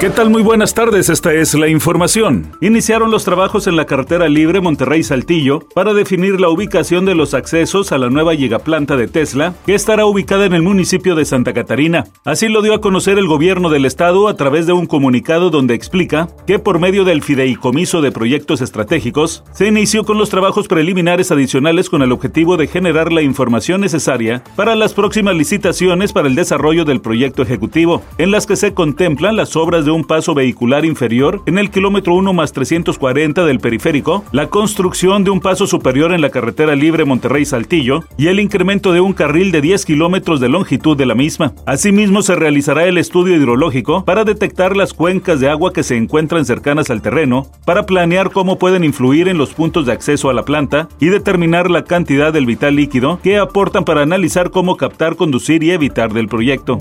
¿Qué tal? Muy buenas tardes, esta es la información. Iniciaron los trabajos en la carretera libre Monterrey-Saltillo para definir la ubicación de los accesos a la nueva llegaplanta de Tesla, que estará ubicada en el municipio de Santa Catarina. Así lo dio a conocer el gobierno del estado a través de un comunicado donde explica que por medio del fideicomiso de proyectos estratégicos, se inició con los trabajos preliminares adicionales con el objetivo de generar la información necesaria para las próximas licitaciones para el desarrollo del proyecto ejecutivo, en las que se contemplan las obras de un paso vehicular inferior en el kilómetro 1 más 340 del periférico, la construcción de un paso superior en la carretera libre Monterrey-Saltillo y el incremento de un carril de 10 kilómetros de longitud de la misma. Asimismo, se realizará el estudio hidrológico para detectar las cuencas de agua que se encuentran cercanas al terreno, para planear cómo pueden influir en los puntos de acceso a la planta y determinar la cantidad del vital líquido que aportan para analizar cómo captar, conducir y evitar del proyecto.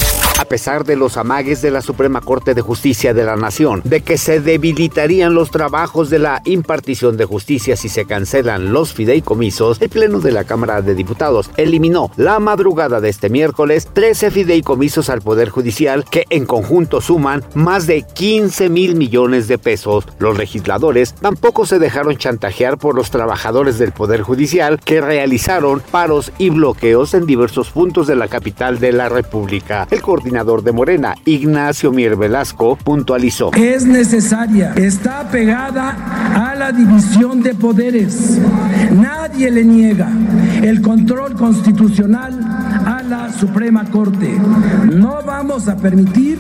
A pesar de los amagues de la Suprema Corte de Justicia, de la Nación de que se debilitarían los trabajos de la impartición de justicia si se cancelan los fideicomisos, el Pleno de la Cámara de Diputados eliminó la madrugada de este miércoles 13 fideicomisos al Poder Judicial que en conjunto suman más de 15 mil millones de pesos. Los legisladores tampoco se dejaron chantajear por los trabajadores del Poder Judicial que realizaron paros y bloqueos en diversos puntos de la capital de la República. El coordinador de Morena, Ignacio Mier Velasco, puntualizó. Es necesaria, está pegada a la división de poderes. Nadie le niega el control constitucional a la Suprema Corte. No vamos a permitir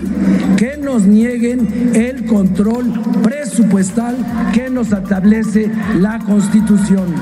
que nos nieguen el control presupuestal que nos establece la Constitución.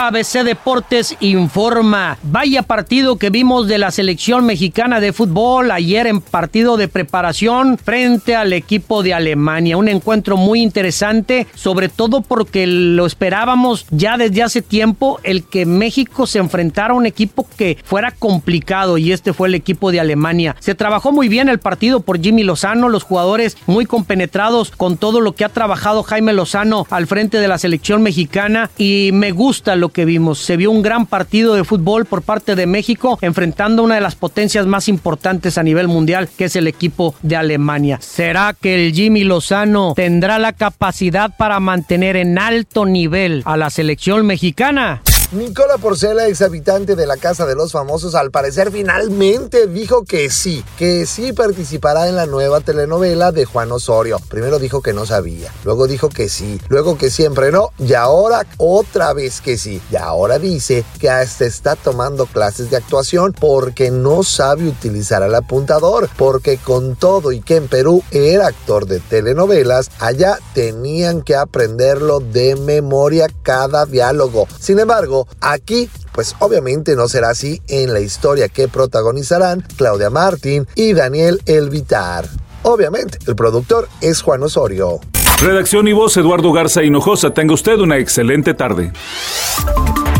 ABC Deportes informa. Vaya partido que vimos de la selección mexicana de fútbol ayer en partido de preparación frente al equipo de Alemania. Un encuentro muy interesante, sobre todo porque lo esperábamos ya desde hace tiempo el que México se enfrentara a un equipo que fuera complicado y este fue el equipo de Alemania. Se trabajó muy bien el partido por Jimmy Lozano, los jugadores muy compenetrados con todo lo que ha trabajado Jaime Lozano al frente de la selección mexicana y me gusta lo que vimos. Se vio un gran partido de fútbol por parte de México enfrentando una de las potencias más importantes a nivel mundial, que es el equipo de Alemania. ¿Será que el Jimmy Lozano tendrá la capacidad para mantener en alto nivel a la selección mexicana? Nicola Porcela, ex habitante de la Casa de los Famosos, al parecer finalmente dijo que sí, que sí participará en la nueva telenovela de Juan Osorio. Primero dijo que no sabía, luego dijo que sí, luego que siempre no, y ahora otra vez que sí. Y ahora dice que hasta está tomando clases de actuación porque no sabe utilizar el apuntador, porque con todo y que en Perú era actor de telenovelas, allá tenían que aprenderlo de memoria cada diálogo. Sin embargo, aquí pues obviamente no será así en la historia que protagonizarán Claudia Martín y Daniel Elvitar. Obviamente, el productor es Juan Osorio. Redacción y voz Eduardo Garza Hinojosa. Tenga usted una excelente tarde.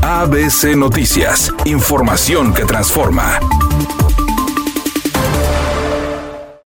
ABC Noticias, información que transforma.